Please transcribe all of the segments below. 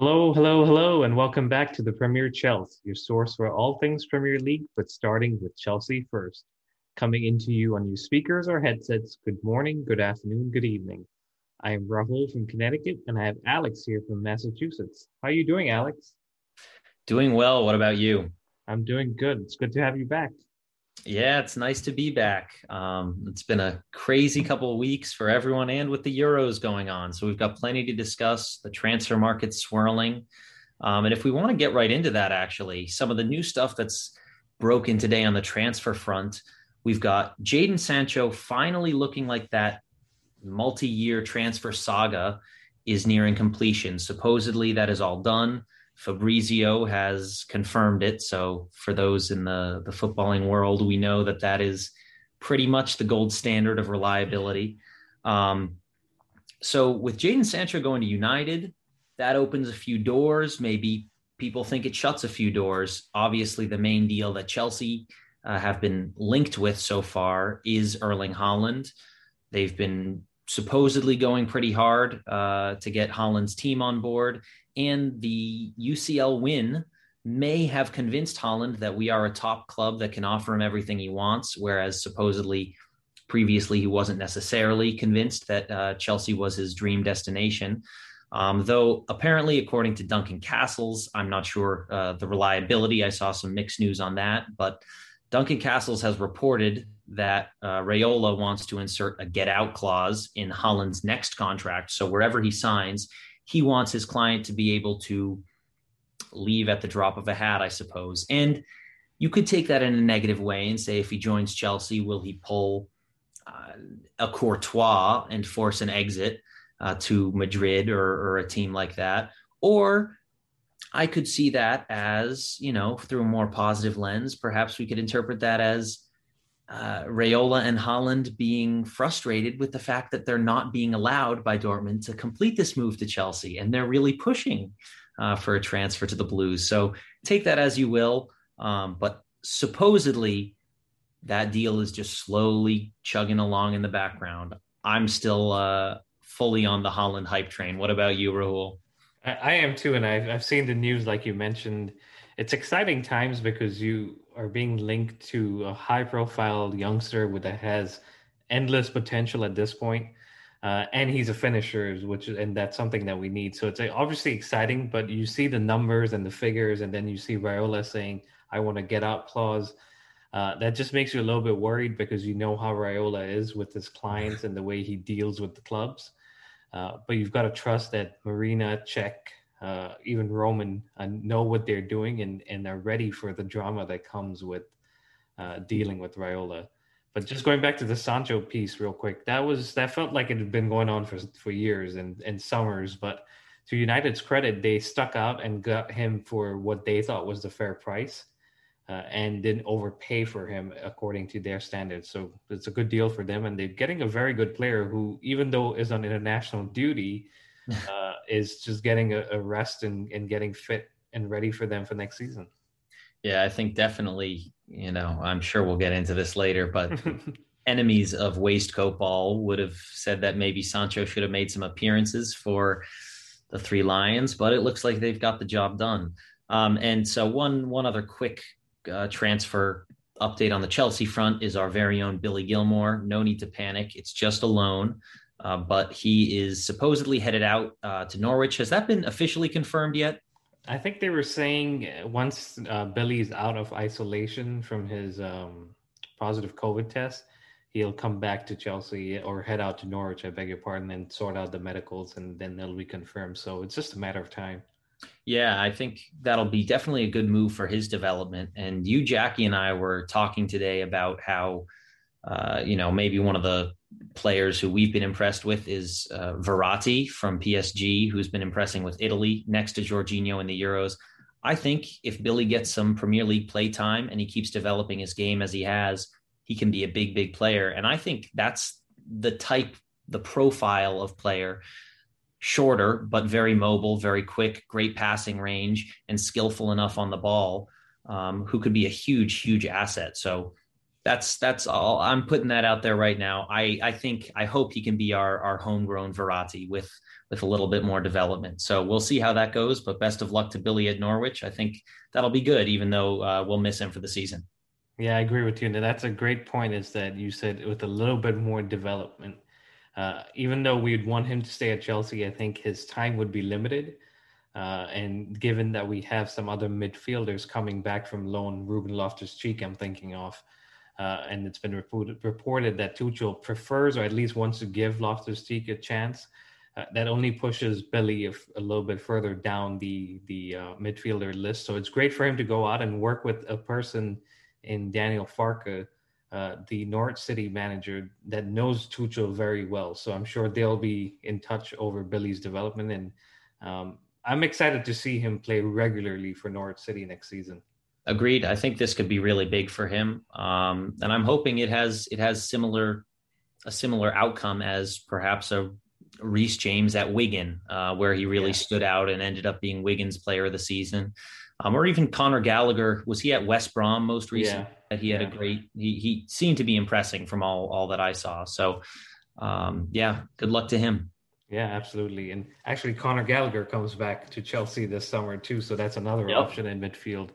Hello, hello, hello, and welcome back to the Premier Chelsea, your source for all things Premier League, but starting with Chelsea first. Coming into you on your speakers or headsets, good morning, good afternoon, good evening. I am Rahul from Connecticut, and I have Alex here from Massachusetts. How are you doing, Alex? Doing well. What about you? I'm doing good. It's good to have you back. Yeah, it's nice to be back. Um, it's been a crazy couple of weeks for everyone and with the Euros going on. So we've got plenty to discuss, the transfer market swirling. Um, and if we want to get right into that, actually, some of the new stuff that's broken today on the transfer front, we've got Jadon Sancho finally looking like that multi year transfer saga is nearing completion. Supposedly, that is all done. Fabrizio has confirmed it. So for those in the the footballing world, we know that that is pretty much the gold standard of reliability. Um, so with Jadon Sancho going to United, that opens a few doors. Maybe people think it shuts a few doors. Obviously, the main deal that Chelsea uh, have been linked with so far is Erling Haaland. They've been supposedly going pretty hard uh, to get Haaland's team on board and the UCL win may have convinced Haaland that we are a top club that can offer him everything he wants, whereas supposedly previously he wasn't necessarily convinced that uh, Chelsea was his dream destination. Um, though apparently, according to Duncan Castles, I'm not sure uh, the reliability. I saw some mixed news on that, but Duncan Castles has reported that uh, Raiola wants to insert a get out clause in Haaland's next contract. So wherever he signs, he wants his client to be able to leave at the drop of a hat, I suppose. And you could take that in a negative way and say if he joins Chelsea, will he pull uh, a Courtois and force an exit uh, to Madrid or, or a team like that? Or I could see that as, you know, through a more positive lens. Perhaps we could interpret that as uh, Raiola and Haaland being frustrated with the fact that they're not being allowed by Dortmund to complete this move to Chelsea, and they're really pushing uh, for a transfer to the Blues. So take that as you will, um, but supposedly that deal is just slowly chugging along in the background. I'm still uh, fully on the Haaland hype train. What about you, Rahul? I, I am too, and I've I've seen the news like you mentioned. It's exciting times because you are being linked to a high profile youngster with that has endless potential at this point. Uh, and he's a finisher, which and that's something that we need. So it's obviously exciting, but you see the numbers and the figures, and then you see Raiola saying, "I want to get out clause." Uh, that just makes you a little bit worried because you know how Raiola is with his clients and the way he deals with the clubs. Uh, but you've got to trust that Marina, Cech, uh, even Roman uh, know what they're doing and, and are ready for the drama that comes with uh, dealing with Raiola. But just going back to the Sancho piece real quick, that was that felt like it had been going on for for years and, and summers. But to United's credit, they stuck out and got him for what they thought was the fair price. Uh, and didn't overpay for him according to their standards. So it's a good deal for them, and they're getting a very good player who, even though is on international duty, uh, is just getting a, a rest and, and getting fit and ready for them for next season. Yeah, I think definitely, you know, I'm sure we'll get into this later, but enemies of waistcoat ball would have said that maybe Sancho should have made some appearances for the three Lions, but it looks like they've got the job done. Um, and so one one other quick uh, transfer update on the Chelsea front is our very own Billy Gilmour. No need to panic; it's just a loan. Uh, but he is supposedly headed out uh, to Norwich. Has that been officially confirmed yet? I think they were saying once uh, Billy's out of isolation from his um, positive COVID test, he'll come back to Chelsea or head out to Norwich, I beg your pardon, and sort out the medicals, and then they'll be confirmed. So it's just a matter of time. Yeah, I think that'll be definitely a good move for his development. And you, Jackie, and I were talking today about how, uh, you know, maybe one of the players who we've been impressed with is uh, Verratti from PSG, who's been impressing with Italy next to Jorginho in the Euros. I think if Billy gets some Premier League play time and he keeps developing his game as he has, he can be a big, big player. And I think that's the type, the profile of player, shorter, but very mobile, very quick, great passing range, and skillful enough on the ball, um, who could be a huge, huge asset. So that's that's all. I'm putting that out there right now. I I think I hope he can be our our homegrown Verratti with with a little bit more development. So we'll see how that goes. But best of luck to Billy at Norwich. I think that'll be good, even though uh, we'll miss him for the season. Yeah, I agree with you. And that's a great point. Is that you said with a little bit more development, uh, even though we'd want him to stay at Chelsea, I think his time would be limited. Uh, and given that we have some other midfielders coming back from loan, Ruben Loftus Cheek, I'm thinking of, uh, and it's been reported, reported that Tuchel prefers or at least wants to give Loftus Cheek a chance. Uh, that only pushes Billy a, a, little bit further down the the uh, midfielder list. So it's great for him to go out and work with a person in Daniel Farke, uh, the Norwich City manager that knows Tuchel very well. So I'm sure they'll be in touch over Billy's development, and um, I'm excited to see him play regularly for Norwich City next season. Agreed. I think this could be really big for him, um, and I'm hoping it has it has similar a similar outcome as perhaps a Reece James at Wigan, uh, where he really yeah. stood out and ended up being Wigan's Player of the Season um, or even Conor Gallagher. Was he at West Brom most recently? Yeah. That he had yeah. a great. He he seemed to be impressing from all all that I saw. So, um, yeah, good luck to him. Yeah, absolutely. And actually, Conor Gallagher comes back to Chelsea this summer too, so that's another yep. option in midfield.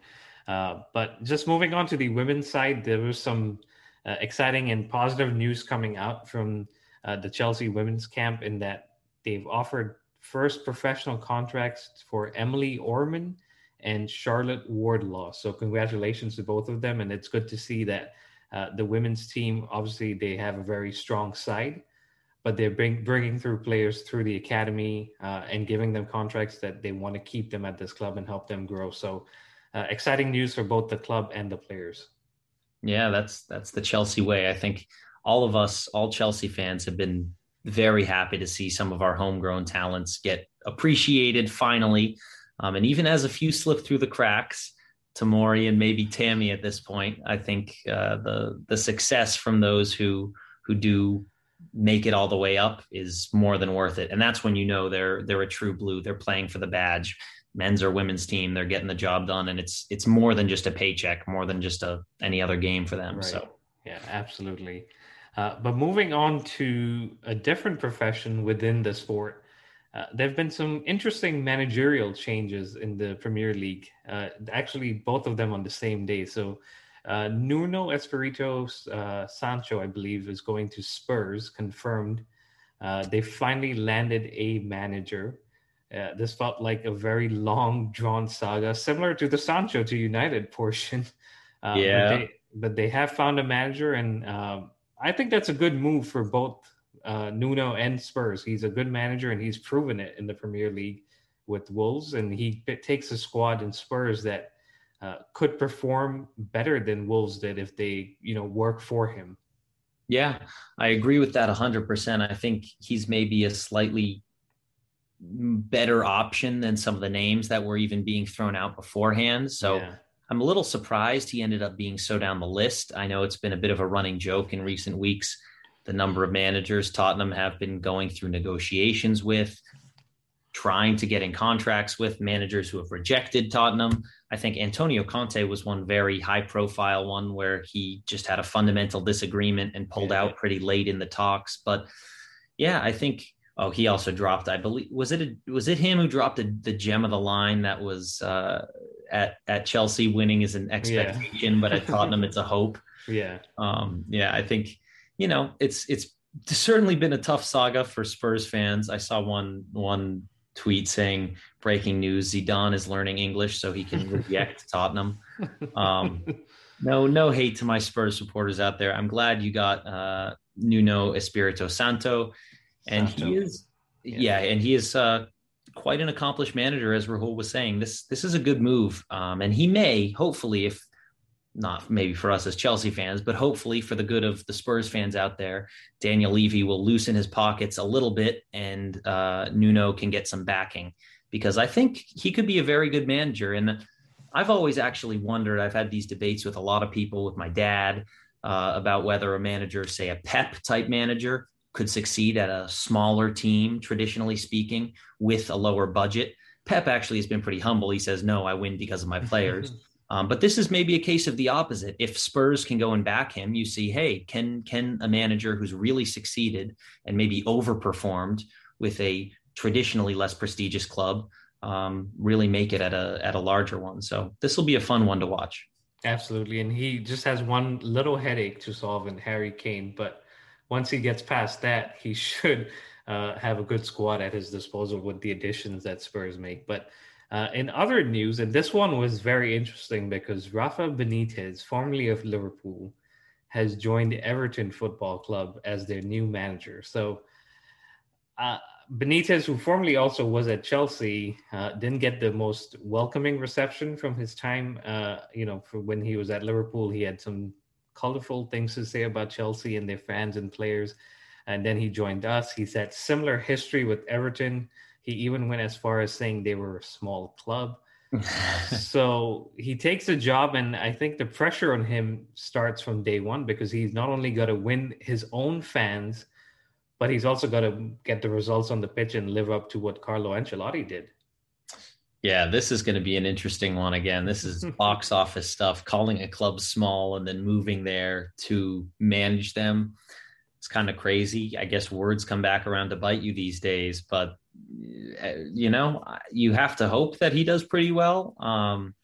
Uh, but just moving on to the women's side, there was some uh, exciting and positive news coming out from uh, the Chelsea women's camp in that they've offered first professional contracts for Emily Orman and Charlotte Wardlaw. So congratulations to both of them, and it's good to see that uh, the women's team obviously they have a very strong side, but they're bring, bringing through players through the academy uh, and giving them contracts that they want to keep them at this club and help them grow. So uh, exciting news for both the club and the players. Yeah, that's that's the Chelsea way. I think all of us, all Chelsea fans, have been very happy to see some of our homegrown talents get appreciated finally um, and even as a few slip through the cracks, Tamori and maybe Tammy at this point, I think uh, the the success from those who who do make it all the way up is more than worth it. And that's when you know they're they're a true blue. They're playing for the badge, men's or women's team. They're getting the job done, and it's it's more than just a paycheck, more than just a any other game for them. Right. So yeah, absolutely. Uh, but moving on to a different profession within the sport, uh, there have been some interesting managerial changes in the Premier League. Uh, actually, both of them on the same day. So, uh, Nuno Espirito uh, Santo, I believe, is going to Spurs, confirmed. Uh, they finally landed a manager. Uh, this felt like a very long, drawn saga, similar to the Sancho to United portion. yeah. But they, but they, have found a manager, and um, I think that's a good move for both uh, Nuno and Spurs. He's a good manager, and he's proven it in the Premier League with Wolves. And he takes a squad in Spurs that uh, could perform better than Wolves did if they, you know, work for him. Yeah, I agree with that 100%. I think he's maybe a slightly better option than some of the names that were even being thrown out beforehand. So yeah. I'm a little surprised he ended up being so down the list. I know it's been a bit of a running joke in recent weeks the number of managers Tottenham have been going through negotiations with, trying to get in contracts with managers who have rejected Tottenham. I think Antonio Conte was one very high profile one where he just had a fundamental disagreement and pulled yeah. out pretty late in the talks. But yeah, I think oh he also dropped I believe was it a, was it him who dropped a, the gem of the line that was uh, at at Chelsea winning is an expectation, yeah. but at Tottenham it's a hope. Yeah. Um, yeah, I think you know, it's it's certainly been a tough saga for Spurs fans. I saw one one tweet saying breaking news Zidane is learning English so he can reject Tottenham. Um, no, no hate to my Spurs supporters out there. I'm glad you got uh, Nuno Espirito Santo, and Santo. he is, yeah. yeah, and he is uh, quite an accomplished manager, as Rahul was saying. This this is a good move, um, and he may, hopefully, if not maybe for us as Chelsea fans, but hopefully for the good of the Spurs fans out there, Daniel Levy will loosen his pockets a little bit and uh, Nuno can get some backing because I think he could be a very good manager. And I've always actually wondered, I've had these debates with a lot of people, with my dad, uh, about whether a manager, say a Pep type manager, could succeed at a smaller team, traditionally speaking, with a lower budget. Pep actually has been pretty humble. He says, No, I win because of my players. Um, but this is maybe a case of the opposite. If Spurs can go and back him, you see, hey, can can a manager who's really succeeded and maybe overperformed with a traditionally less prestigious club um, really make it at a at a larger one? So this will be a fun one to watch. Absolutely, and he just has one little headache to solve in Harry Kane, but once he gets past that, he should uh, have a good squad at his disposal with the additions that Spurs make. But uh, in other news, and this one was very interesting because Rafa Benitez, formerly of Liverpool, has joined Everton Football Club as their new manager. So uh, Benitez, who formerly also was at Chelsea, uh, didn't get the most welcoming reception from his time. Uh, you know, for when he was at Liverpool, he had some colorful things to say about Chelsea and their fans and players. And then he joined us. He's had similar history with Everton. He even went as far as saying they were a small club. so he takes a job, and I think the pressure on him starts from day one because he's not only got to win his own fans, but he's also got to get the results on the pitch and live up to what Carlo Ancelotti did. Yeah, this is going to be an interesting one again. This is box office stuff, calling a club small and then moving there to manage them. It's kind of crazy. I guess words come back around to bite you these days, but uh, you know, you have to hope that he does pretty well. Um,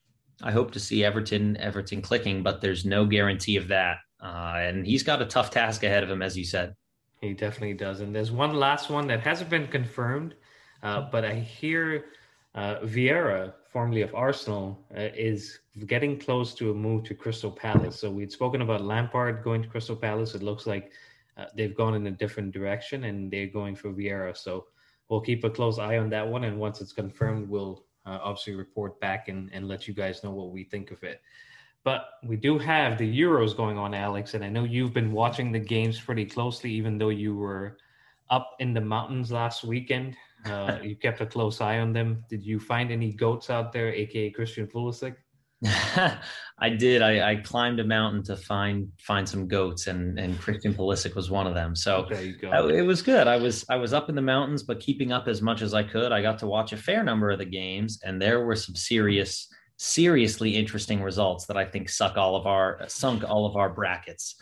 I hope to see Everton Everton clicking, but there's no guarantee of that. Uh, and he's got a tough task ahead of him, as you said. He definitely does. And there's one last one that hasn't been confirmed, uh, but I hear uh, Vieira, formerly of Arsenal, uh, is getting close to a move to Crystal Palace. So we'd spoken about Lampard going to Crystal Palace. It looks like uh, they've gone in a different direction, and they're going for Vieira. So we'll keep a close eye on that one. And once it's confirmed, we'll uh, obviously report back and, and let you guys know what we think of it. But we do have the Euros going on, Alex, and I know you've been watching the games pretty closely, even though you were up in the mountains last weekend. Uh, you kept a close eye on them. Did you find any goats out there, aka Christian Pulisic? I did. I, I, climbed a mountain to find find some goats, and and Christian Pulisic was one of them. So I, it was good. I was I was up in the mountains, but keeping up as much as I could. I got to watch a fair number of the games, and there were some serious, seriously interesting results that I think suck all of our sunk all of our brackets.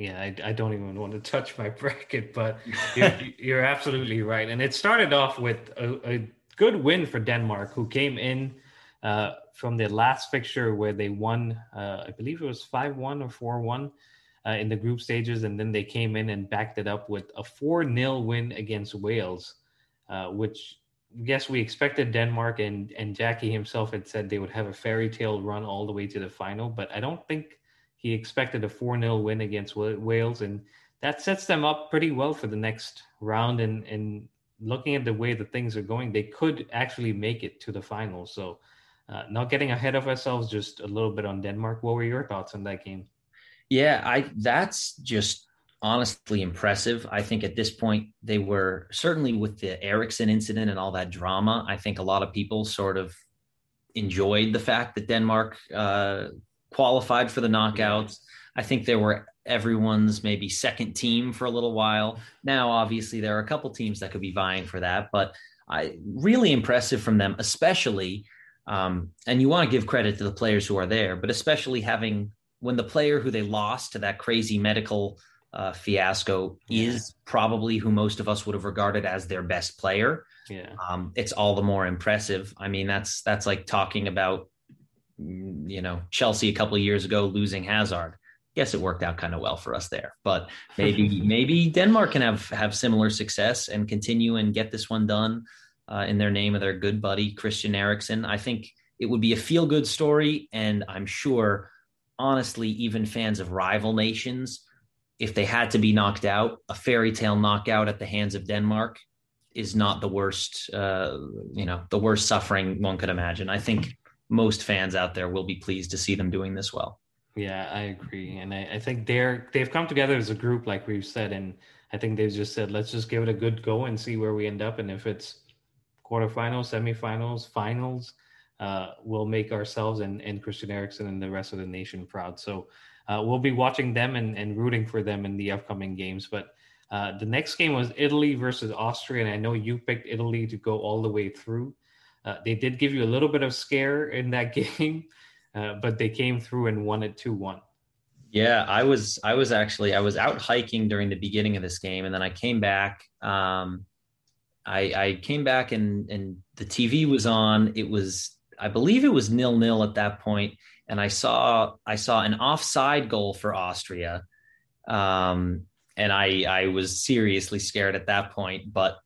Yeah, I, I don't even want to touch my bracket, but you're, you're absolutely right. And it started off with a, a good win for Denmark, who came in uh, from their last fixture where they won, uh, I believe it was 5 1 or 4 1 uh, in the group stages. And then they came in and backed it up with a 4 0 win against Wales, uh, which yes, we expected Denmark and, and Jackie himself had said they would have a fairy tale run all the way to the final. But I don't think he expected a 4 0 win against Wales. And that sets them up pretty well for the next round. And, and looking at the way the things are going, they could actually make it to the final. So, uh, not getting ahead of ourselves, just a little bit on Denmark. What were your thoughts on that game? Yeah, I that's just honestly impressive. I think at this point they were certainly with the Eriksen incident and all that drama. I think a lot of people sort of enjoyed the fact that Denmark uh, qualified for the knockouts. I think there were everyone's maybe second team for a little while. Now, obviously, there are a couple teams that could be vying for that, but I really impressive from them, especially um, and you want to give credit to the players who are there, but especially having when the player who they lost to that crazy medical uh, fiasco yeah. is probably who most of us would have regarded as their best player. Yeah, um, it's all the more impressive. I mean, that's that's like talking about you know Chelsea a couple of years ago losing Hazard. Guess it worked out kind of well for us there, but maybe maybe Denmark can have have similar success and continue and get this one done uh, in their name of their good buddy Christian Eriksen. I think it would be a feel good story, and I'm sure, honestly, even fans of rival nations, if they had to be knocked out, a fairy tale knockout at the hands of Denmark is not the worst, uh, you know, the worst suffering one could imagine. I think most fans out there will be pleased to see them doing this well. Yeah, I agree, and I, I think they're they've come together as a group, like we've said, and I think they've just said, let's just give it a good go and see where we end up, and if it's quarterfinals, semifinals, finals, uh, will make ourselves and, and Christian Eriksen and the rest of the nation proud. So uh, we'll be watching them and, and rooting for them in the upcoming games. But uh, the next game was Italy versus Austria, and I know you picked Italy to go all the way through. Uh, they did give you a little bit of scare in that game. uh, but they came through and won it two one. Yeah, I was I was actually I was out hiking during the beginning of this game, and then I came back. Um, I, I came back and and the TV was on. It was I believe it was nil nil at that point, and I saw I saw an offside goal for Austria, um, and I I was seriously scared at that point. But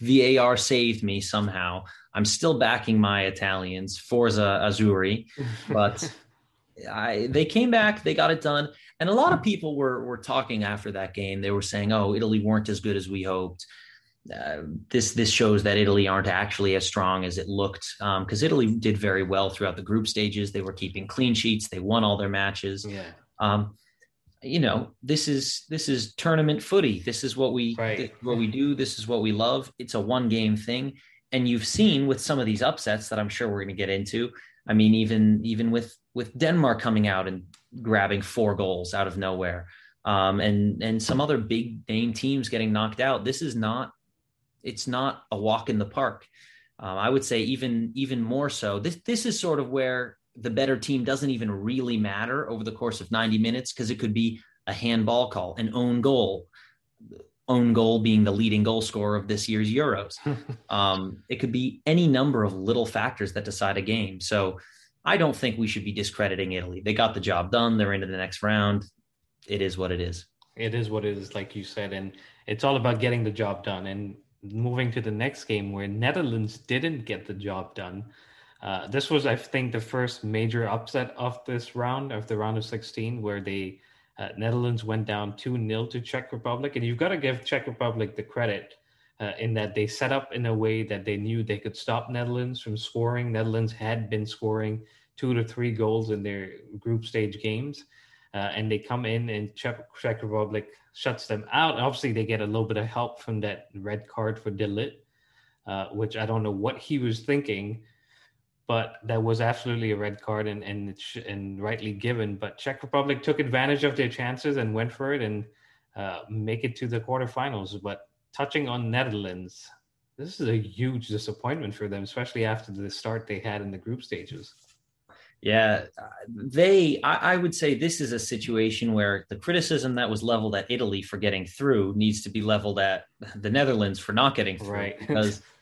VAR saved me somehow. I'm still backing my Italians, Forza Azzurri, but I, they came back, they got it done, and a lot of people were were talking after that game. They were saying, "Oh, Italy weren't as good as we hoped." Uh, this this shows that Italy aren't actually as strong as it looked because um, Italy did very well throughout the group stages. They were keeping clean sheets. They won all their matches. Yeah. Um, you know, this is this is tournament footy. This is what we right. what we do. This is what we love. It's a one game thing, and you've seen with some of these upsets that I'm sure we're going to get into. I mean, even even with with Denmark coming out and grabbing four goals out of nowhere, um, and and some other big name teams getting knocked out. This is not it's not a walk in the park. Um, I would say even even more so. This this is sort of where the better team doesn't even really matter over the course of 90 minutes because it could be a handball call, an own goal, own goal being the leading goal scorer of this year's Euros. um, it could be any number of little factors that decide a game. So I don't think we should be discrediting Italy. They got the job done. They're into the next round. It is what it is. It is what it is, like you said, and it's all about getting the job done. And moving to the next game, where Netherlands didn't get the job done. Uh, this was, I think, the first major upset of this round, of the round of 16, where they uh, Netherlands went down 2 0 to Czech Republic. And you've got to give Czech Republic the credit uh, in that they set up in a way that they knew they could stop Netherlands from scoring. Netherlands had been scoring two to three goals in their group stage games. Uh, and they come in and Czech, Czech Republic shuts them out. Obviously, they get a little bit of help from that red card for de Ligt, uh, which I don't know what he was thinking but that was absolutely a red card and and and rightly given. But Czech Republic took advantage of their chances and went for it and uh, make it to the quarterfinals. But touching on Netherlands, this is a huge disappointment for them, especially after the start they had in the group stages. Yeah, they. I, I, would say this is a situation where the criticism that was leveled at Italy for getting through needs to be leveled at the Netherlands for not getting through. Right. Because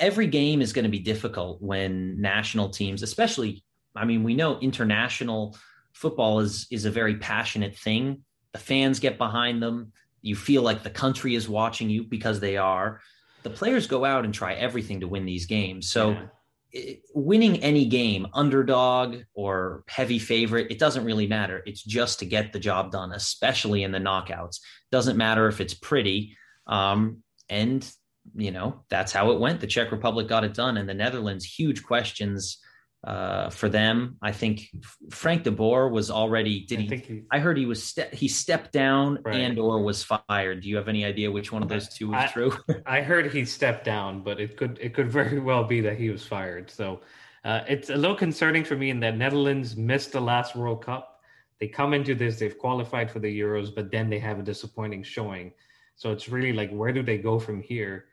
every game is going to be difficult when national teams, especially, I mean, we know international football is is a very passionate thing. The fans get behind them. You feel like the country is watching you because they are. The players go out and try everything to win these games. So yeah. it, winning any game, underdog or heavy favorite, it doesn't really matter. It's just to get the job done, especially in the knockouts. Doesn't matter if it's pretty. Um, and you know, that's how it went. The Czech Republic got it done, and the Netherlands, huge questions uh, for them. I think Frank de Boer was already. Did I he, he? I heard he was ste- he stepped down right. and or was fired. Do you have any idea which one of those two was I, true? I heard he stepped down, but it could it could very well be that he was fired. So uh, it's a little concerning for me in that Netherlands missed the last World Cup. They come into this, they've qualified for the Euros, but then they have a disappointing showing. So it's really like, where do they go from here?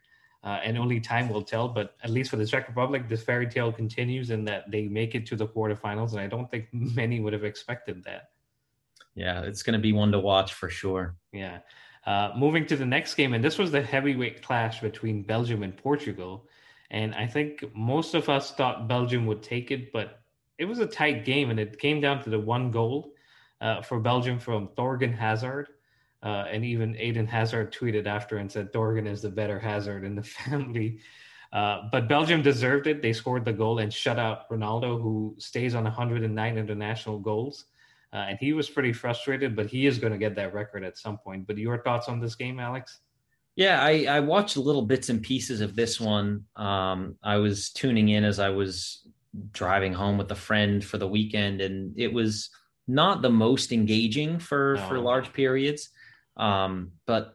Uh, and only time will tell. But at least for the Czech Republic, this fairy tale continues in that they make it to the quarterfinals, and I don't think many would have expected that. Yeah, it's going to be one to watch for sure. Yeah. Uh, moving to the next game, and this was the heavyweight clash between Belgium and Portugal. And I think most of us thought Belgium would take it, but it was a tight game, and it came down to the one goal uh, for Belgium from Thorgan Hazard. Uh, and even Eden Hazard tweeted after and said Thorgan is the better Hazard in the family. Uh, but Belgium deserved it. They scored the goal and shut out Ronaldo, who stays on 109 international goals. Uh, and he was pretty frustrated, but he is going to get that record at some point. But your thoughts on this game, Alex? Yeah, I, I watched little bits and pieces of this one. Um, I was tuning in as I was driving home with a friend for the weekend, and it was not the most engaging for no. for large periods. Um, but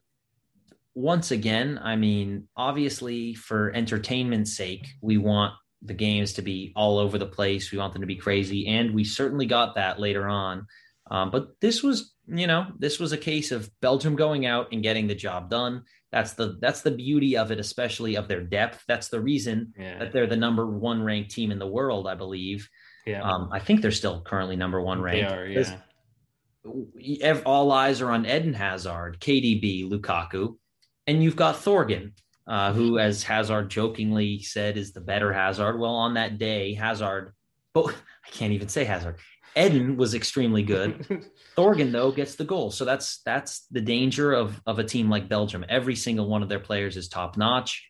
once again, I mean, obviously, for entertainment's sake, we want the games to be all over the place. We want them to be crazy, and we certainly got that later on. Um, but this was, you know, this was a case of Belgium going out and getting the job done. That's the that's the beauty of it, especially of their depth. That's the reason yeah. that they're the number one ranked team in the world, I believe. Yeah. Um, I think they're still currently number one ranked. They are, yeah. All eyes are on Eden Hazard, KDB, Lukaku, and you've got Thorgan, uh, who, as Hazard jokingly said, is the better Hazard. Well, on that day, Hazard, but I can't even say Hazard. Eden was extremely good. Thorgan though gets the goal, so that's that's the danger of of a team like Belgium. Every single one of their players is top notch.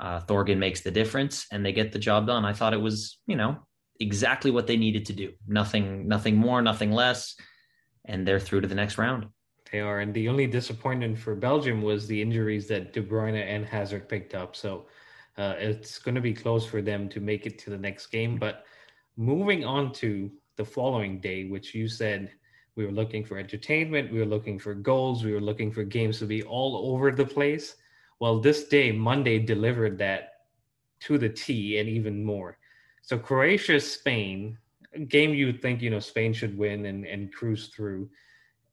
Uh, Thorgan makes the difference, and they get the job done. I thought it was, you know, exactly what they needed to do. Nothing, nothing more, nothing less, and they're through to the next round. They are, and the only disappointment for Belgium was the injuries that De Bruyne and Hazard picked up. So uh, it's going to be close for them to make it to the next game. But moving on to the following day, which you said we were looking for entertainment, we were looking for goals, we were looking for games to be all over the place. Well, this day, Monday, delivered that to the T and even more. So Croatia, Spain, game you think you know Spain should win and, and cruise through,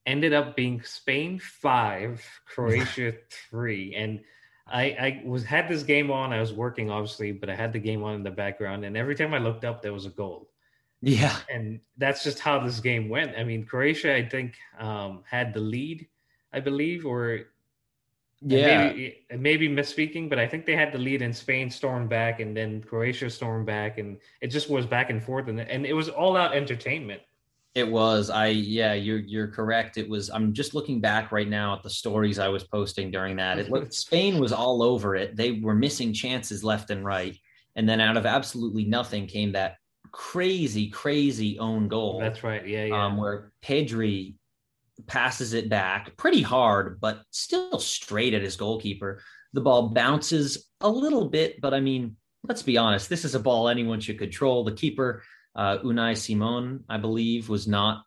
ended up being Spain five, Croatia three, and I, I was had this game on. I was working obviously, but I had the game on in the background, and every time I looked up, there was a goal. Yeah, and that's just how this game went. I mean, Croatia, I think, um, had the lead, I believe, or yeah, maybe, maybe misspeaking, but I think they had the lead, and Spain stormed back, and then Croatia stormed back, and it just was back and forth, and and it was all out entertainment. It was. I yeah, you're you're correct. It was. I'm just looking back right now at the stories I was posting during that. It looked Spain was all over it. They were missing chances left and right, and then out of absolutely nothing came that crazy, crazy own goal. That's right. Yeah, yeah. Um, where Pedri passes it back pretty hard, but still straight at his goalkeeper. The ball bounces a little bit, but I mean, let's be honest, this is a ball anyone should control. The keeper, uh, Unai Simon, I believe, was not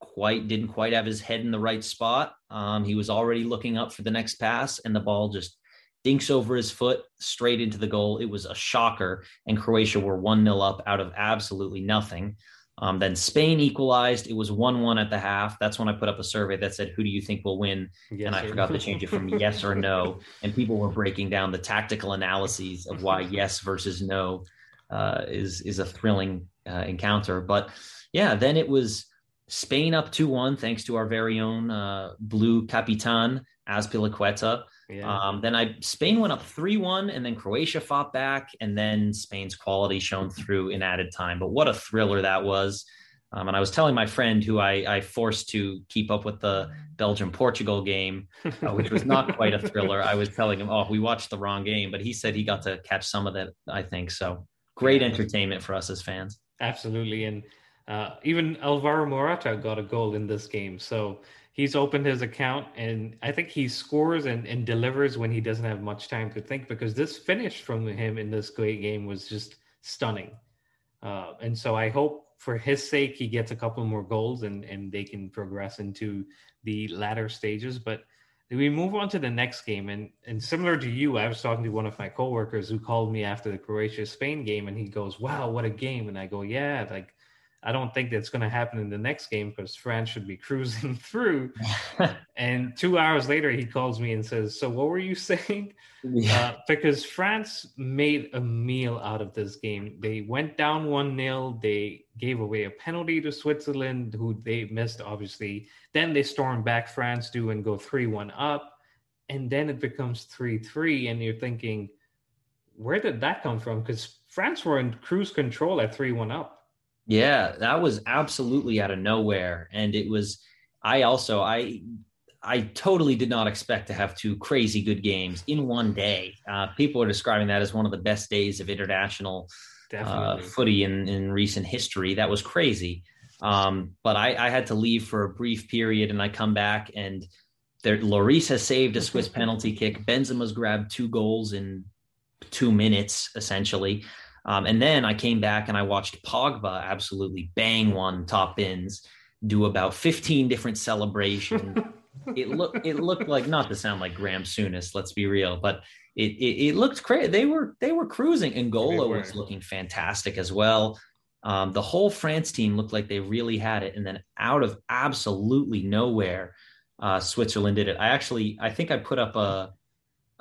quite, didn't quite have his head in the right spot. Um, he was already looking up for the next pass, and the ball just dinks over his foot straight into the goal. It was a shocker, and Croatia were 1 0 up out of absolutely nothing. Um, then Spain equalized. It was 1 1 at the half. That's when I put up a survey that said, Who do you think will win? Yes, and I forgot to change it from yes or no. And people were breaking down the tactical analyses of why yes versus no uh, is, is a thrilling uh, encounter. But yeah, then it was Spain up 2 1, thanks to our very own uh, blue Capitan, Azpilicueta. Yeah. Um, then I Spain went up three one, and then Croatia fought back, and then Spain's quality shone through in added time. But what a thriller that was! Um, and I was telling my friend who I, I, forced to keep up with the Belgium Portugal game, uh, which was not quite a thriller. I was telling him, "Oh, we watched the wrong game," but he said he got to catch some of that. I think so. Great entertainment for us as fans. Absolutely, and uh, even Alvaro Morata got a goal in this game. So he's opened his account and I think he scores and, and delivers when he doesn't have much time to think because this finish from him in this great game was just stunning. Uh, and so I hope for his sake he gets a couple more goals and, and they can progress into the latter stages. But we move on to the next game and, and similar to you, I was talking to one of my coworkers who called me after the Croatia Spain game and he goes, Wow, what a game. And I go, Yeah, like I don't think that's going to happen in the next game because France should be cruising through. and two hours later, he calls me and says, "So what were you saying?" Yeah. Uh, because France made a meal out of this game. They went down one 0 They gave away a penalty to Switzerland, who they missed obviously. Then they stormed back. France do and go three one up, and then it becomes three three. And you're thinking, where did that come from? Because France were in cruise control at three one up. Yeah, that was absolutely out of nowhere. And it was, I also, I, I totally did not expect to have two crazy good games in one day. Uh, people are describing that as one of the best days of international uh, footy in, in recent history. That was crazy. Um, but I, I, had to leave for a brief period and I come back and there, Lloris has saved a Swiss penalty kick. Benzema's grabbed two goals in two minutes, essentially. Um, and then I came back and I watched Pogba absolutely bang one top bins, do about 15 different celebrations. it looked it looked like not to sound like Graham Souness, let's be real, but it it, it looked crazy. They were they were cruising. Angola was looking fantastic as well. Um, the whole France team looked like they really had it, and then out of absolutely nowhere, uh, Switzerland did it. I actually I think I put up a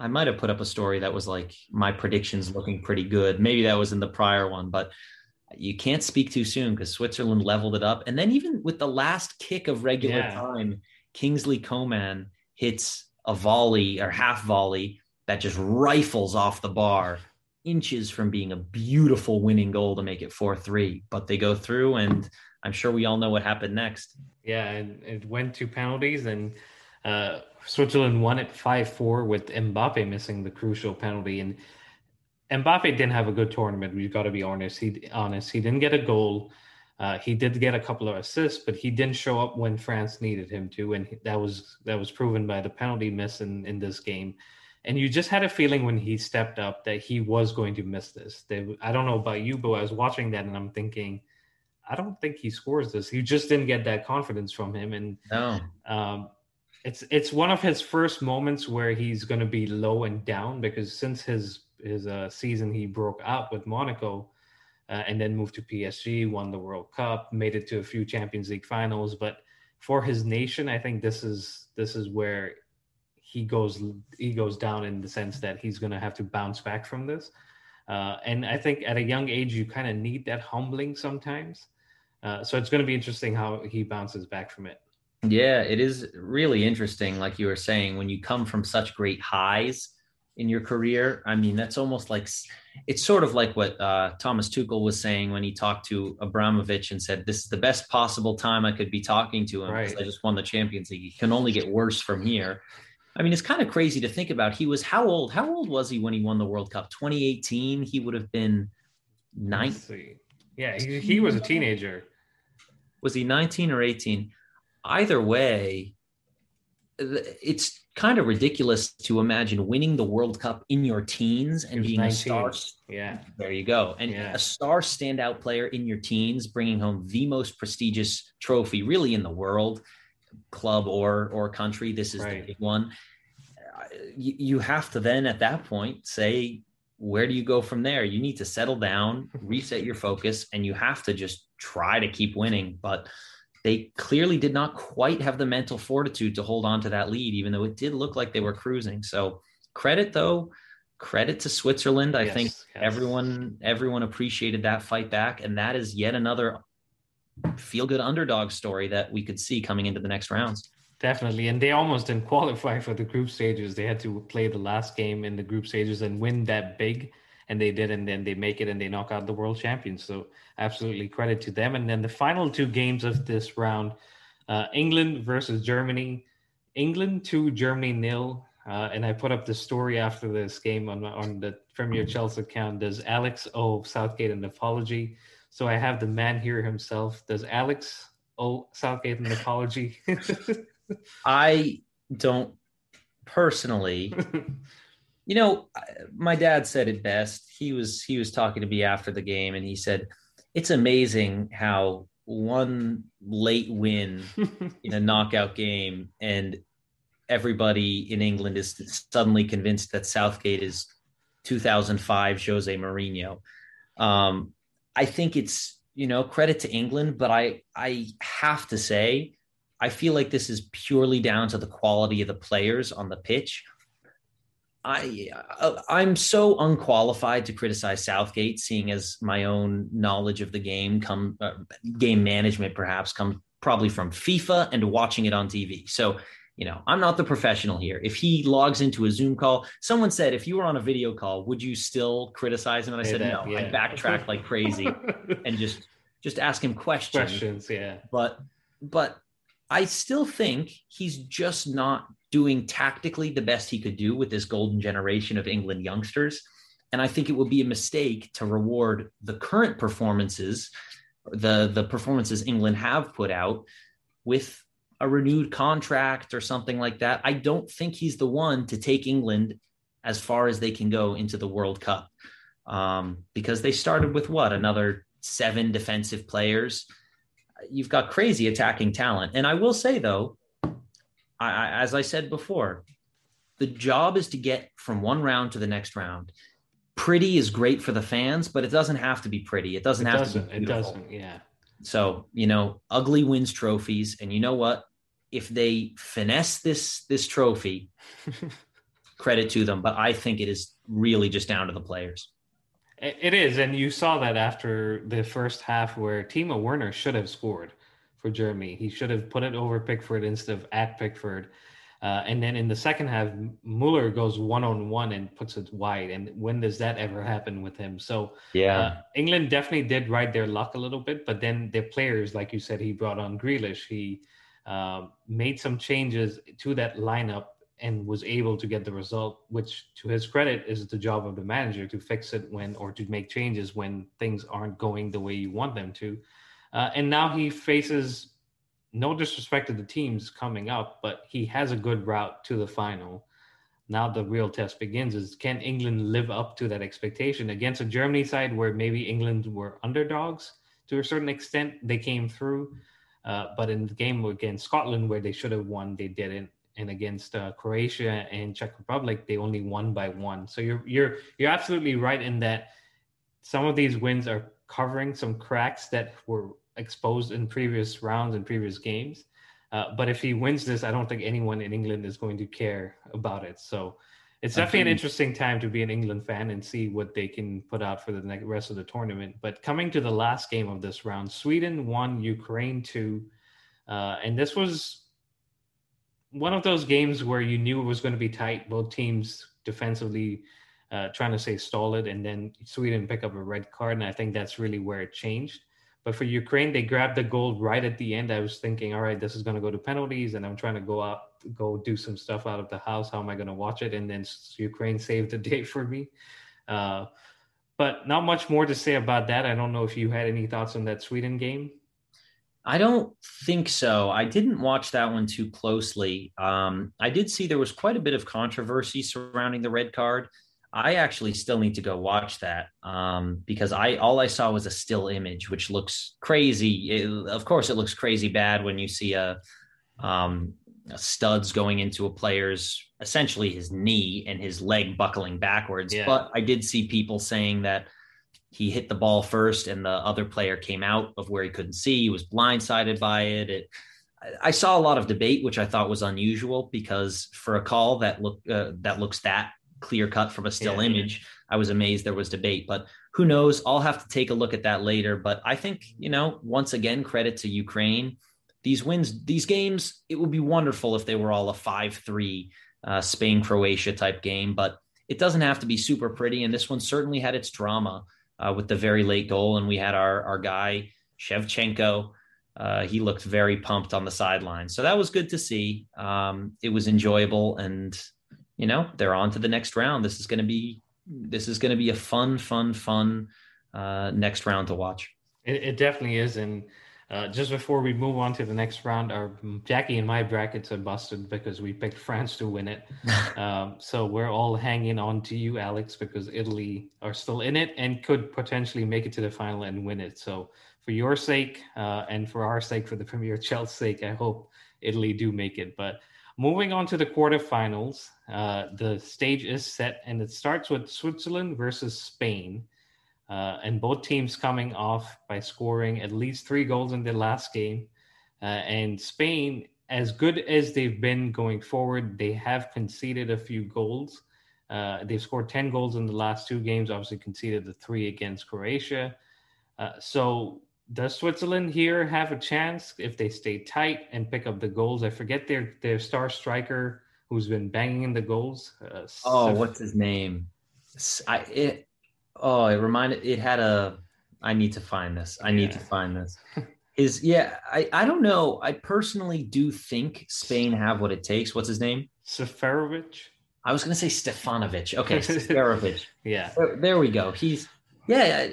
I might have put up a story that was like my predictions looking pretty good. Maybe that was in the prior one, but you can't speak too soon because Switzerland leveled it up. And then even with the last kick of regular Yeah. time, Kingsley Coman hits a volley or half volley that just rifles off the bar, inches from being a beautiful winning goal to make it 4 3. But they go through, and I'm sure we all know what happened next. Yeah, and it went to penalties, and uh, Switzerland won it five four with Mbappe missing the crucial penalty. And Mbappe didn't have a good tournament. We've got to be honest. He honest. He didn't get a goal. Uh, he did get a couple of assists, but he didn't show up when France needed him to, and that was that was proven by the penalty miss in, in this game. And you just had a feeling when he stepped up that he was going to miss this. They, I don't know about you, but I was watching that and I'm thinking, I don't think he scores this. He just didn't get that confidence from him, and No. um, it's it's one of his first moments where he's going to be low and down because since his his uh, season he broke out with Monaco uh, and then moved to PSG, won the World Cup, made it to a few Champions League finals. But for his nation, I think this is this is where he goes he goes down in the sense that he's going to have to bounce back from this. Uh, and I think at a young age, you kind of need that humbling sometimes. Uh, so it's going to be interesting how he bounces back from it. Yeah, it is really interesting. Like you were saying, when you come from such great highs in your career, I mean, that's almost like it's sort of like what uh, Thomas Tuchel was saying when he talked to Abramovich and said, "This is the best possible time I could be talking to him because Right. I just won the Champions League. It can only get worse from here." I mean, it's kind of crazy to think about. He was how old? How old was he when he won the World Cup? 2018. He would have been nine. Yeah, he, he was a teenager. was he 19 or 18 either way it's kind of ridiculous to imagine winning the world cup in your teens and being a star Yeah, there you go and Yeah. a star standout player in your teens bringing home the most prestigious trophy really in the world club or or country this is Right. the big one. Uh, you, you have to then at that point say where do you go from there? You need to settle down reset your focus and you have to just try to keep winning. But they clearly did not quite have the mental fortitude to hold on to that lead even though it did look like they were cruising so credit though credit to switzerland i Yes, think yes. everyone everyone appreciated that fight back and that is yet another feel good underdog story that we could see coming into the next rounds definitely. And they almost didn't qualify for the group stages. They had to play the last game in the group stages and win that big, and they did. And then they make it and they knock out the world champions. So absolutely credit to them. And then the final two games of this round, uh, England versus Germany. England two, Germany nil. Uh, and I put up the story after this game on on the Premier Chelsea account. Does Alex owe Southgate an apology? So I have the man here himself. Does Alex owe Southgate an apology? i don't personally you know my dad said it best he was he was talking to me after the game and he said it's amazing how one late win in a knockout game and everybody in England is suddenly convinced that Southgate is 2005 Jose Mourinho. Um, I think it's you know credit to England, but I I have to say I feel like this is purely down to the quality of the players on the pitch. I uh, I'm so unqualified to criticize Southgate, seeing as my own knowledge of the game come uh, game management perhaps comes probably from FIFA and watching it on TV. So you know I'm not the professional here. If he logs into a Zoom call, someone said if you were on a video call, would you still criticize him? And I said that, no. yeah. I backtrack like crazy and just just ask him questions Questions, yeah. but but I still think he's just not doing tactically the best he could do with this golden generation of England youngsters. And I think it would be a mistake to reward the current performances, the the performances England have put out with a renewed contract or something like that. I don't think he's the one to take England as far as they can go into the World Cup. Um, because they started with what another seven defensive players you've got crazy attacking talent. And I will say though, I, I, as I said before, the job is to get from one round to the next round. Pretty is great for the fans, but it doesn't have to be pretty. It doesn't It have doesn't. to be Beautiful. It doesn't. Yeah. So you know, ugly wins trophies, and you know what? If they finesse this this trophy, credit to them. But I think it is really just down to the players. It is, and you saw that after the first half where Timo Werner should have scored for Germany. He should have put it over Pickford instead of at Pickford. Uh, and then in the second half, Muller goes one on one and puts it wide. And when does that ever happen with him? So yeah, uh, England definitely did ride their luck a little bit, but then their players, like you said, he brought on Grealish. He uh, made some changes to that lineup and was able to get the result. Which, to his credit, is the job of the manager to fix it when or to make changes when things aren't going the way you want them to. Uh, and now he faces no disrespect to the teams coming up, but he has a good route to the final. Now the real test begins: is can England live up to that expectation against a Germany side where maybe England were underdogs to a certain extent? They came through, uh, but in the game against Scotland, where they should have won, they didn't. And against uh, Croatia and Czech Republic, they only won by one. So you're you're you're absolutely right in that some of these wins are covering some cracks that were exposed in previous rounds and previous games. Uh, but if he wins this, I don't think anyone in England is going to care about it. So it's definitely an interesting time to be an England fan and see what they can put out for the next, rest of the tournament. But coming to the last game of this round, Sweden won, Ukraine two, uh, and this was one of those games where you knew it was going to be tight. Both teams defensively uh, trying to stay stolid, and then Sweden pick up a red card, and I think that's really where it changed. But for Ukraine, they grabbed the goal right at the end. I was thinking, all right, this is going to go to penalties, and I'm trying to go out, go do some stuff out of the house. How am I going to watch it? And then Ukraine saved the day for me. Uh, but not much more to say about that. I don't know if you had any thoughts on that Sweden game. I don't think so. I didn't watch that one too closely. Um, I did see there was quite a bit of controversy surrounding the red card. I actually still need to go watch that um, because I all I saw was a still image, which looks crazy. It, of course, it looks crazy bad when you see a, um, a studs going into a player's essentially his knee and his leg buckling backwards. Yeah. But I did see people saying that he hit the ball first and the other player came out of where he couldn't see. He was blindsided by it. It I saw a lot of debate, which I thought was unusual because for a call that look uh, that looks that clear cut from a still yeah, image. Yeah. I was amazed there was debate, but who knows? I'll have to take a look at that later. But I think, you know, once again, credit to Ukraine. These wins, these games, it would be wonderful if they were all a 5 3 uh, Spain Croatia type game, but it doesn't have to be super pretty. And this one certainly had its drama uh, with the very late goal. And we had our, our guy, Shevchenko. Uh, he looked very pumped on the sideline. So that was good to see. Um, it was enjoyable. And you know they're on to the next round. This is going to be this is going to be a fun, fun, fun uh, next round to watch. It, it definitely is, and uh, just before we move on to the next round, our Jackie and my brackets are busted because we picked France to win it. um, so we're all hanging on to you, Alex, because Italy are still in it and could potentially make it to the final and win it. So for your sake uh, and for our sake, for the Premier Chelsea's sake, I hope Italy do make it. But Moving on to the quarterfinals, uh, the stage is set, and it starts with Switzerland versus Spain. Uh, and both teams coming off by scoring at least three goals in their last game. Uh, and Spain, as good as they've been going forward, they have conceded a few goals. Uh, they've scored 10 goals in the last two games, obviously, conceded the three against Croatia. Uh, so does Switzerland here have a chance if they stay tight and pick up the goals? I forget their their star striker who's been banging in the goals. Uh, oh, what's his name? I it. Oh, it reminded. It had a. I need to find this. I need to find this. His yeah. I I don't know. I personally do think Spain have what it takes. What's his name? Seferovic. I was going to say Stefanovic. Okay, Seferovic. yeah. There, there we go. He's yeah,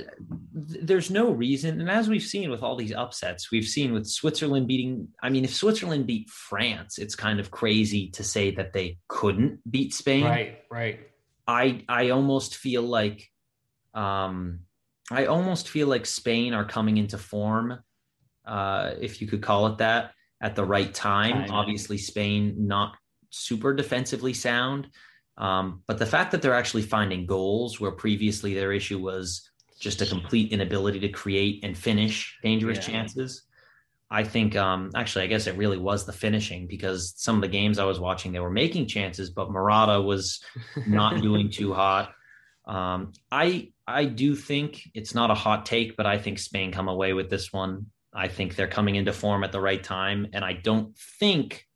there's no reason. And as we've seen with all these upsets, we've seen with Switzerland beating, I mean, if Switzerland beat France, it's kind of crazy to say that they couldn't beat Spain. Right, right. I I almost feel like um I almost feel like Spain are coming into form, uh, if you could call it that, at the right time. Obviously, Spain not super defensively sound. Um, but the fact that they're actually finding goals where previously their issue was just a complete inability to create and finish dangerous yeah. chances. I think um, actually, I guess it really was the finishing because some of the games I was watching, they were making chances, but Morata was not doing too hot. Um, I I do think it's not a hot take, but I think Spain come away with this one. I think they're coming into form at the right time, and I don't think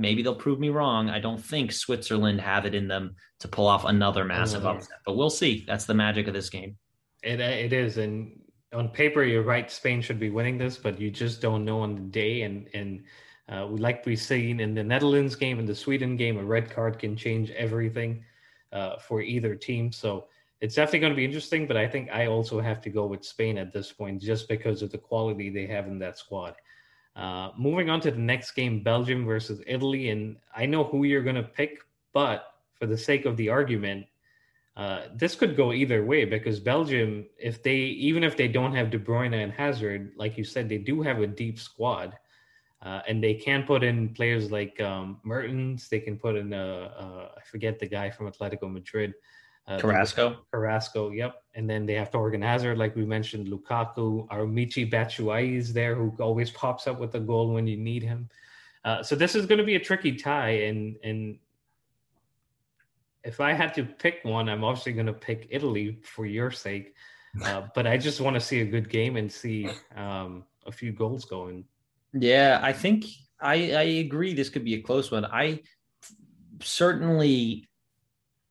maybe they'll prove me wrong. I don't think Switzerland have it in them to pull off another massive upset, but we'll see. That's the magic of this game. It it is, and on paper, you're right. Spain should be winning this, but you just don't know on the day. And and uh, like we've seen in the Netherlands game and the Sweden game, a red card can change everything uh, for either team. So it's definitely going to be interesting, but I think I also have to go with Spain at this point just because of the quality they have in that squad. Uh, moving on to the next game, Belgium versus Italy, and I know who you're going to pick, but for the sake of the argument, uh, this could go either way because Belgium, if they even if they don't have De Bruyne and Hazard, like you said, they do have a deep squad, uh, and they can put in players like um, Mertens. They can put in I forget the guy from Atletico Madrid. Uh, Carrasco. Carrasco, yep. And then they have Thorgan Hazard, like we mentioned, Lukaku, our Michy Batshuayi is there, who always pops up with a goal when you need him. Uh, so this is going to be a tricky tie, and and if I had to pick one, I'm obviously going to pick Italy for your sake. Uh, but I just want to see a good game and see um, a few goals going. Yeah, I think I, I agree. This could be a close one. I certainly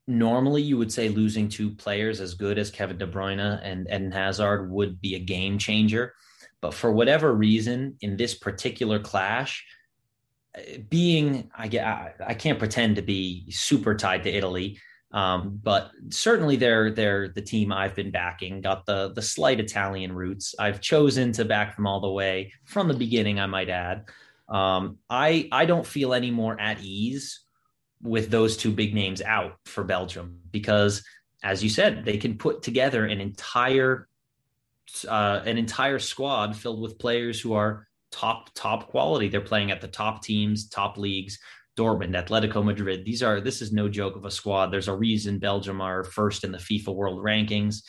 normally you would say losing two players as good as Kevin De Bruyne and Eden Hazard would be a game changer. But for whatever reason, in this particular clash, being I I can't pretend to be super tied to Italy, um, but certainly they're they're the team I've been backing. Got the the slight Italian roots. I've chosen to back them all the way from the beginning. I might add. Um, I I don't feel any more at ease with those two big names out for Belgium because, as you said, they can put together an entire uh, an entire squad filled with players who are top top quality. They're playing at the top teams, top leagues. Dortmund, Atletico Madrid. These are this is no joke of a squad. There's a reason Belgium are first in the FIFA World Rankings,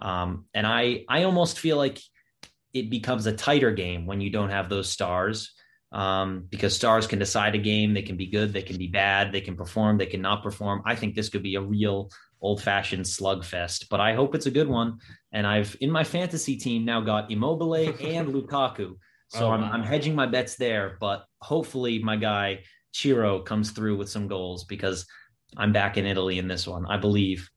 um, and I I almost feel like it becomes a tighter game when you don't have those stars um, because stars can decide a game. They can be good, they can be bad, they can perform, they can not perform. I think this could be a real old fashioned slugfest, but I hope it's a good one. And I've in my fantasy team now got Immobile and Lukaku. So oh, I'm, I'm hedging my bets there, but hopefully my guy Ciro comes through with some goals because I'm back in Italy in this one. I believe.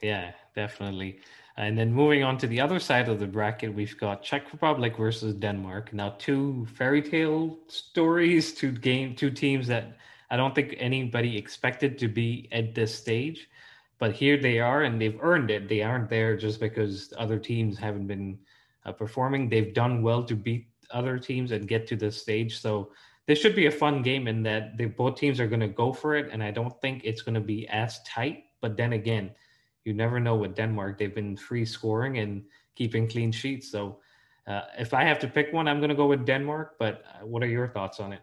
Yeah, definitely. And then moving on to the other side of the bracket, we've got Czech Republic versus Denmark. Now, two fairy tale stories, two game, two teams that I don't think anybody expected to be at this stage, but here they are, and they've earned it. They aren't there just because other teams haven't been uh, performing. They've done well to beat other teams and get to this stage. So this should be a fun game in that both teams are going to go for it, and I don't think it's going to be as tight. But then again you never know with Denmark. They've been free scoring and keeping clean sheets. So uh, if I have to pick one, I'm going to go with Denmark. But uh, what are your thoughts on it?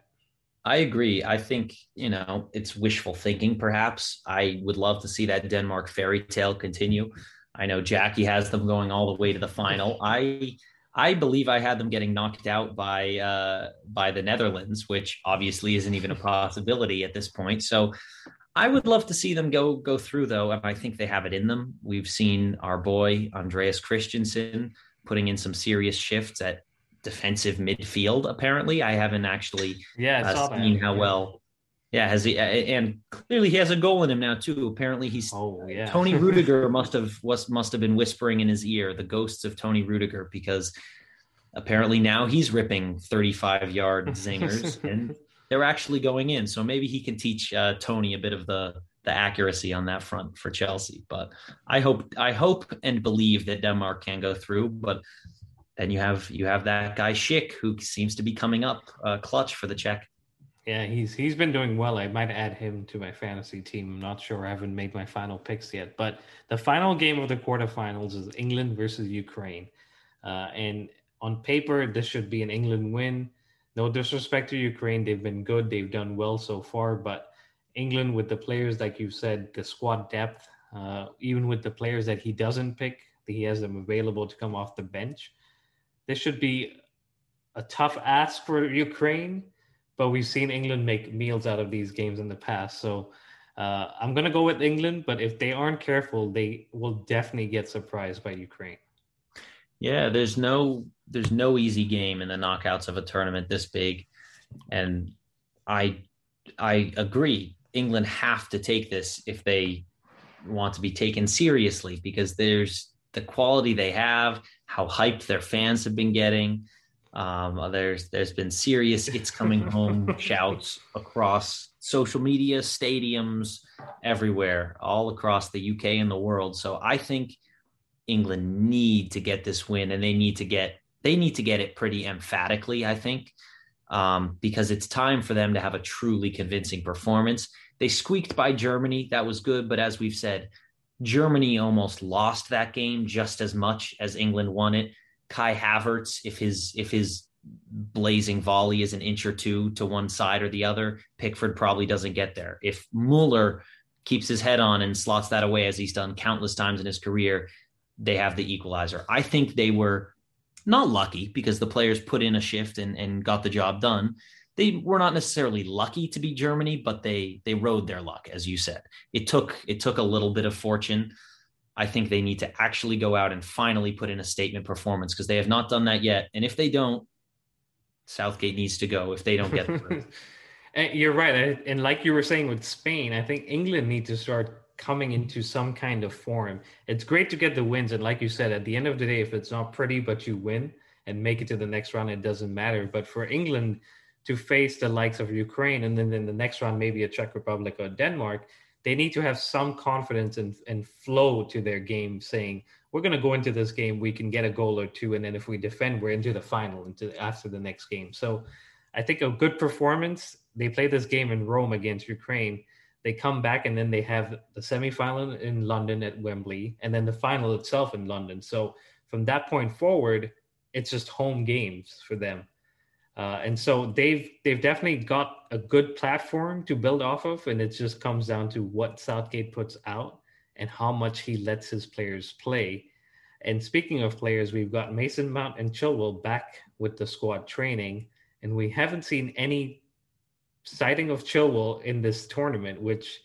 I agree. I think, you know, it's wishful thinking, perhaps. I would love to see that Denmark fairy tale continue. I know Jackie has them going all the way to the final. I I believe I had them getting knocked out by uh, by the Netherlands, which obviously isn't even a possibility at this point. So I would love to see them go go through though. and I think they have it in them. We've seen our boy Andreas Christensen putting in some serious shifts at defensive midfield. Apparently, I haven't actually yeah uh, seen how well. Yeah, has he? And clearly, he has a goal in him now too. Apparently, he's. Oh yeah. Toni Rudiger must have was must have been whispering in his ear the ghosts of Toni Rudiger because apparently now he's ripping 35 yard zingers and they're actually going in. So maybe he can teach uh, Tony a bit of the the accuracy on that front for Chelsea. But I hope I hope and believe that Denmark can go through. But then you have you have that guy Schick who seems to be coming up uh, clutch for the Czech. Yeah, he's he's been doing well. I might add him to my fantasy team. I'm not sure. I haven't made my final picks yet. But the final game of the quarterfinals is England versus Ukraine, uh, and on paper this should be an England win no disrespect to Ukraine, they've been good. They've done well so far, but England with the players like you said, the squad depth, uh, even with the players that he doesn't pick, he has them available to come off the bench. This should be a tough ask for Ukraine, but we've seen England make meals out of these games in the past. So Uh, I'm gonna go with England, but if they aren't careful, they will definitely get surprised by Ukraine. Yeah, there's no there's no easy game in the knockouts of a tournament this big, and I I agree. England have to take this if they want to be taken seriously because there's the quality they have, how hyped their fans have been getting. Um, there's there's been serious "It's coming home" shouts across social media, stadiums, everywhere, all across the UK and the world. So I think England need to get this win, and they need to get they need to get it pretty emphatically. I think um, because it's time for them to have a truly convincing performance. They squeaked by Germany, that was good, but as we've said, Germany almost lost that game just as much as England won it. Kai Havertz, if his if his blazing volley is an inch or two to one side or the other, Pickford probably doesn't get there. If Mueller keeps his head on and slots that away as he's done countless times in his career, they have the equalizer. I think they were not lucky because the players put in a shift and, and got the job done. They were not necessarily lucky to be Germany, but they they rode their luck, as you said. It took it took a little bit of fortune. I think they need to actually go out and finally put in a statement performance because they have not done that yet. And if they don't, Southgate needs to go if they don't get you're right. And like you were saying with Spain, I think England need to start coming into some kind of form. It's great to get the wins. And like you said, at the end of the day, if it's not pretty, but you win and make it to the next round, it doesn't matter. But for England to face the likes of Ukraine and then in the next round, maybe a Czech Republic or Denmark, they need to have some confidence and, and flow to their game, saying, we're going to go into this game, we can get a goal or two. And then if we defend, we're into the final into after the next game. So I think a good performance. They play this game in Rome against Ukraine. They come back and then they have the semifinal in London at Wembley and then the final itself in London. So from that point forward, it's just home games for them. Uh, and so they've they've definitely got a good platform to build off of, and it just comes down to what Southgate puts out and how much he lets his players play. And speaking of players, we've got Mason Mount and Chilwell back with the squad training, and we haven't seen any sighting of Chilwell in this tournament, which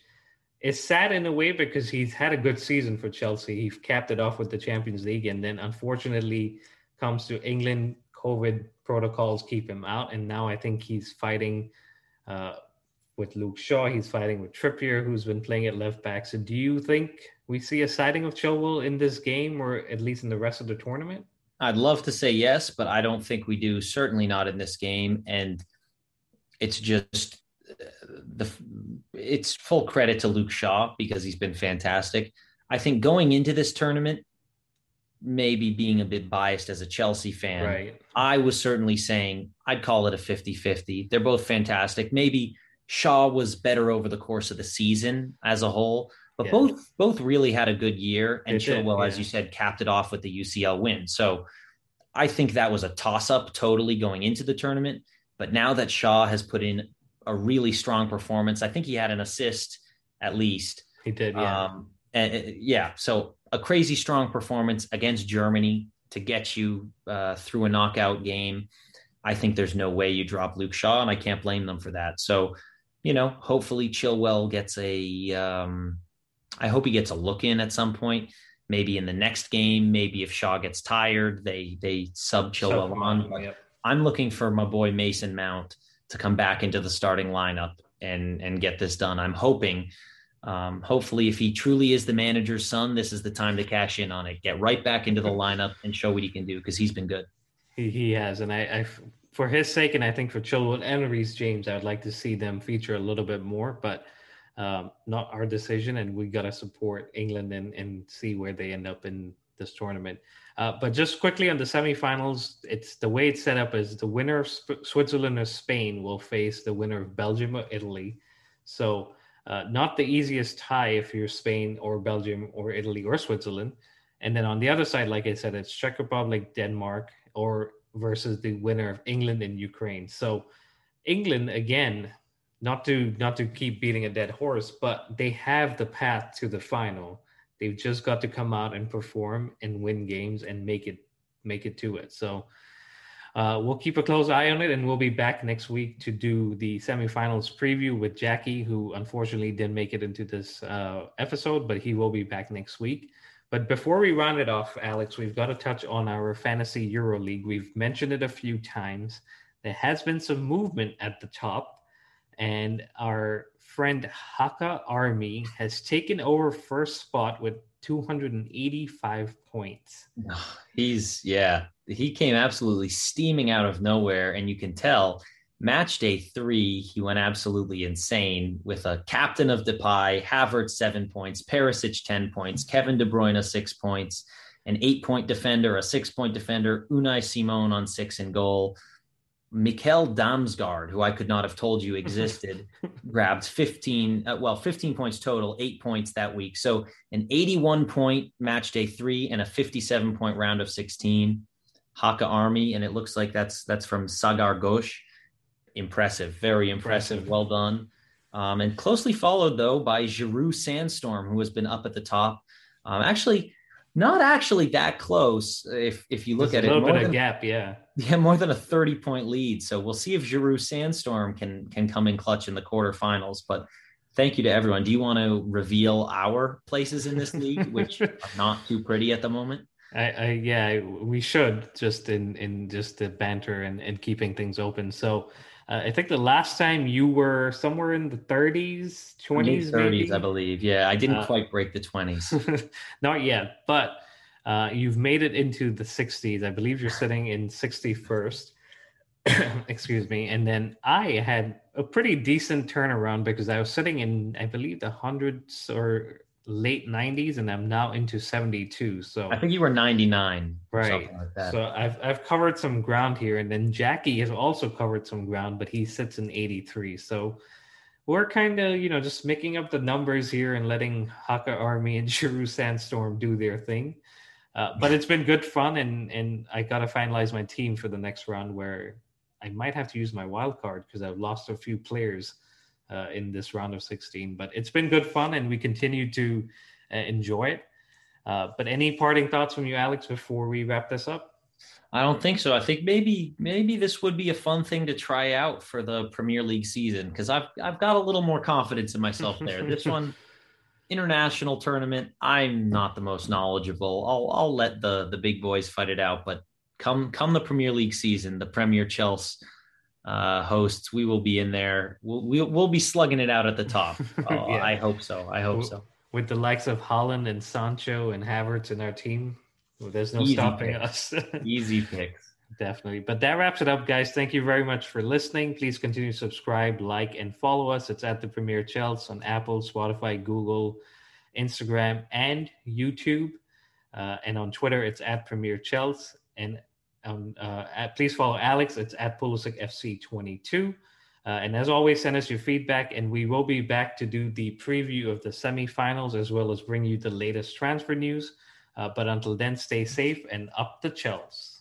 is sad in a way because he's had a good season for Chelsea. He capped it off with the Champions League, and then unfortunately comes to England COVID protocols keep him out, and now I think he's fighting uh, with Luke Shaw. He's fighting with Trippier, who's been playing at left back. So, do you think we see a sighting of Chilwell in this game, or at least in the rest of the tournament? I'd love to say yes, but I don't think we do. Certainly not in this game, and it's just the it's full credit to Luke Shaw because he's been fantastic. I think going into this tournament, maybe being a bit biased as a Chelsea fan, right. I was certainly saying I'd call it a 50 50. They're both fantastic. Maybe Shaw was better over the course of the season as a whole, but yeah. both both really had a good year. And Chilwell, yeah. as you said, capped it off with the UCL win. So I think that was a toss up totally going into the tournament. But now that Shaw has put in a really strong performance, I think he had an assist at least. He did, yeah. Um, and, yeah. So a crazy strong performance against Germany to get you uh, through a knockout game. I think there's no way you drop Luke Shaw, and I can't blame them for that. So, you know, hopefully Chilwell gets a. Um, I hope he gets a look in at some point. Maybe in the next game. Maybe if Shaw gets tired, they they sub Chilwell sub on. Yep. I'm looking for my boy Mason Mount to come back into the starting lineup and and get this done. I'm hoping um, hopefully, if he truly is the manager's son, this is the time to cash in on it. Get right back into the lineup and show what he can do because he's been good. He, has, and I, I, for his sake, and I think for Chilwell and Reece James, I would like to see them feature a little bit more, but um, not our decision, and we got to support England and, and see where they end up in this tournament. Uh, but just quickly on the semifinals, it's the way it's set up is the winner of Sp- Switzerland or Spain will face the winner of Belgium or Italy. So uh, not the easiest tie if you're Spain or Belgium or Italy or Switzerland. And then on the other side, like I said, it's Czech Republic, Denmark, or versus the winner of England and Ukraine. So England again, not to not to keep beating a dead horse, but they have the path to the final. They've just got to come out and perform and win games and make it make it to it. So uh, we'll keep a close eye on it, and we'll be back next week to do the semifinals preview with Jackie, who unfortunately didn't make it into this uh, episode, but he will be back next week. But before we round it off, Alex, we've got to touch on our fantasy Euro League. We've mentioned it a few times. There has been some movement at the top, and our friend Haka Army has taken over first spot with 285 points. He's yeah, he came absolutely steaming out of nowhere, and you can tell. Match day three, he went absolutely insane with a captain of Depay, Havertz seven points, Perisic ten points, Kevin De Bruyne six points, an eight point defender, a six point defender, Unai Simon on six in goal. Mikkel Damsgaard, who I could not have told you existed, grabbed 15, uh, well, 15 points total, eight points that week. So an 81 point match day three and a 57 point round of 16. Haka Army, and it looks like that's that's from Sagar Ghosh. Impressive, very impressive. Well done. Um, and closely followed though by Giroud Sandstorm, who has been up at the top. Um, actually, not actually that close if if you look There's at it. a little it. bit of gap, yeah. Yeah, more than a 30 point lead. So we'll see if Giroud Sandstorm can can come in clutch in the quarterfinals. But thank you to everyone. Do you want to reveal our places in this league, which are not too pretty at the moment? I, I yeah, we should just in in just the banter and, and keeping things open. So uh, I think the last time you were somewhere in the 30s, 20s, 30s, I believe. Yeah, I didn't uh, quite break the 20s. not yet, but uh, you've made it into the 60s. I believe you're sitting in 61st. Excuse me. And then I had a pretty decent turnaround because I was sitting in, I believe, the hundreds or late 90s and I'm now into 72. So I think you were 99. Right. Like so I've I've covered some ground here and then Jackie has also covered some ground, but he sits in 83. So we're kind of, you know, just making up the numbers here and letting Haka Army and Giroud Sandstorm do their thing. Uh, but it's been good fun and and I got to finalize my team for the next round where I might have to use my wild card because I've lost a few players uh, in this round of 16. But it's been good fun, and we continue to uh, enjoy it. Uh, but any parting thoughts from you, Alex, before we wrap this up? I don't think so. I think maybe maybe this would be a fun thing to try out for the Premier League season because I've I've got a little more confidence in myself there. this one, international tournament, I'm not the most knowledgeable. I'll I'll let the the big boys fight it out. But come come the Premier League season, the Premier Chelsea uh, hosts, we will be in there. We'll, we'll, we'll be slugging it out at the top. Oh, yeah. I hope so. I hope so. With the likes of Haaland and Sancho and Havertz in our team, well, there's no Easy stopping picks. us. Easy picks. Definitely. But that wraps it up, guys. Thank you very much for listening. Please continue to subscribe, like, and follow us. It's at the Premier Chels on Apple, Spotify, Google, Instagram, and YouTube. Uh, and on Twitter, it's at Premier Chels. And um, uh, at, please follow Alex. It's at Pulisic FC22. Uh, and as always, send us your feedback, and we will be back to do the preview of the semifinals as well as bring you the latest transfer news. Uh, but until then, stay safe and up the Chels.